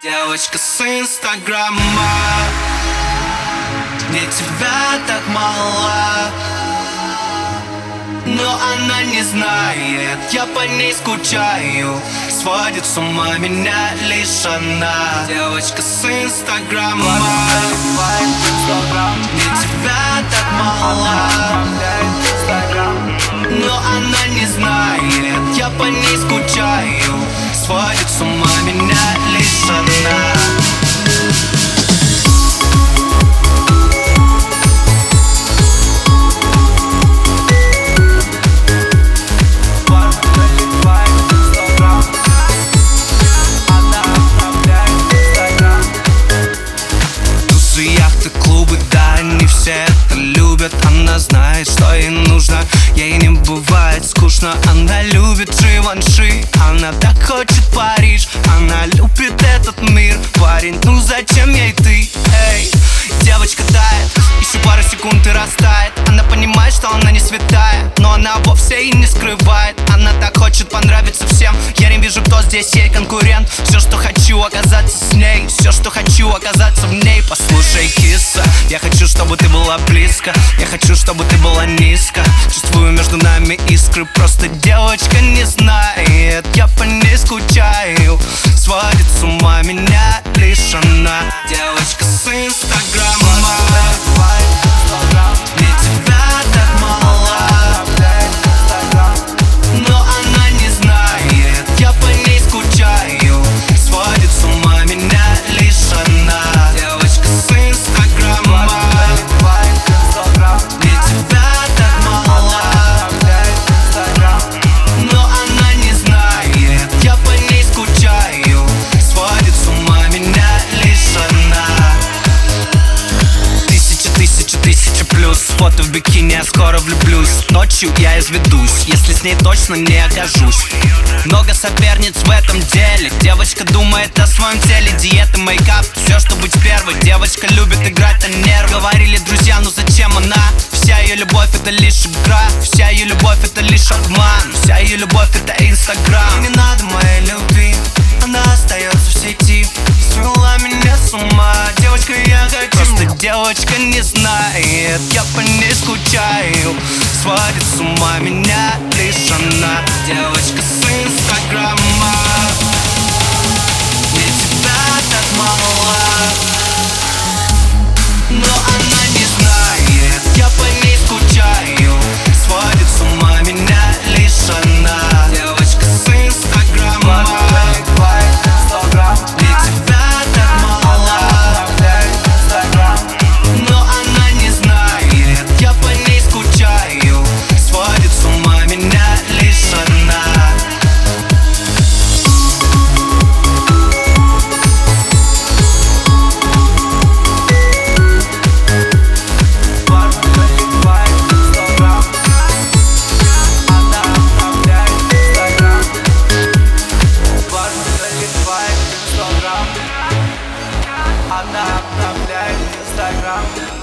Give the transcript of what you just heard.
Девочка с инстаграма. Мне тебя так мало. Но она не знает, я по ней скучаю. Сводит с ума меня лишь она. Девочка с инстаграма. Мне тебя так Тусы, яхты, клубы, да, они все это любят. Она знает, что ей нужно, ей не бывает скучно. Она любит Живанши, она так хочет Париж. Она любит этот мир, парень, ну зачем ей ты, эй Девочка тает, еще пару секунд и растает. Она понимает, что она не святая. Но она вовсе и не скрывает. Она так хочет понравиться всем. Я не вижу, кто здесь ей конкурент. Все, что хочу, оказаться хочу, оказаться в ней. Послушай, киса, я хочу, чтобы ты была близко. Я хочу, чтобы ты была низко. Чувствую между нами искры. Просто девочка не знает Я по ней скучаю плюс. Фото в бикини, я скоро влюблюсь. Ночью я изведусь, если с ней точно не окажусь. Много соперниц в этом деле. Девочка думает о своем теле. Диета, мейкап, все, что быть первой. Девочка любит играть на нервы. Говорили друзья, ну зачем она? Вся ее любовь это лишь игра. Вся ее любовь это лишь обман. Вся ее любовь это инстаграм. Не девочка не знает Я по ней скучаю. Сводит с ума меня Она обновляет Инстаграм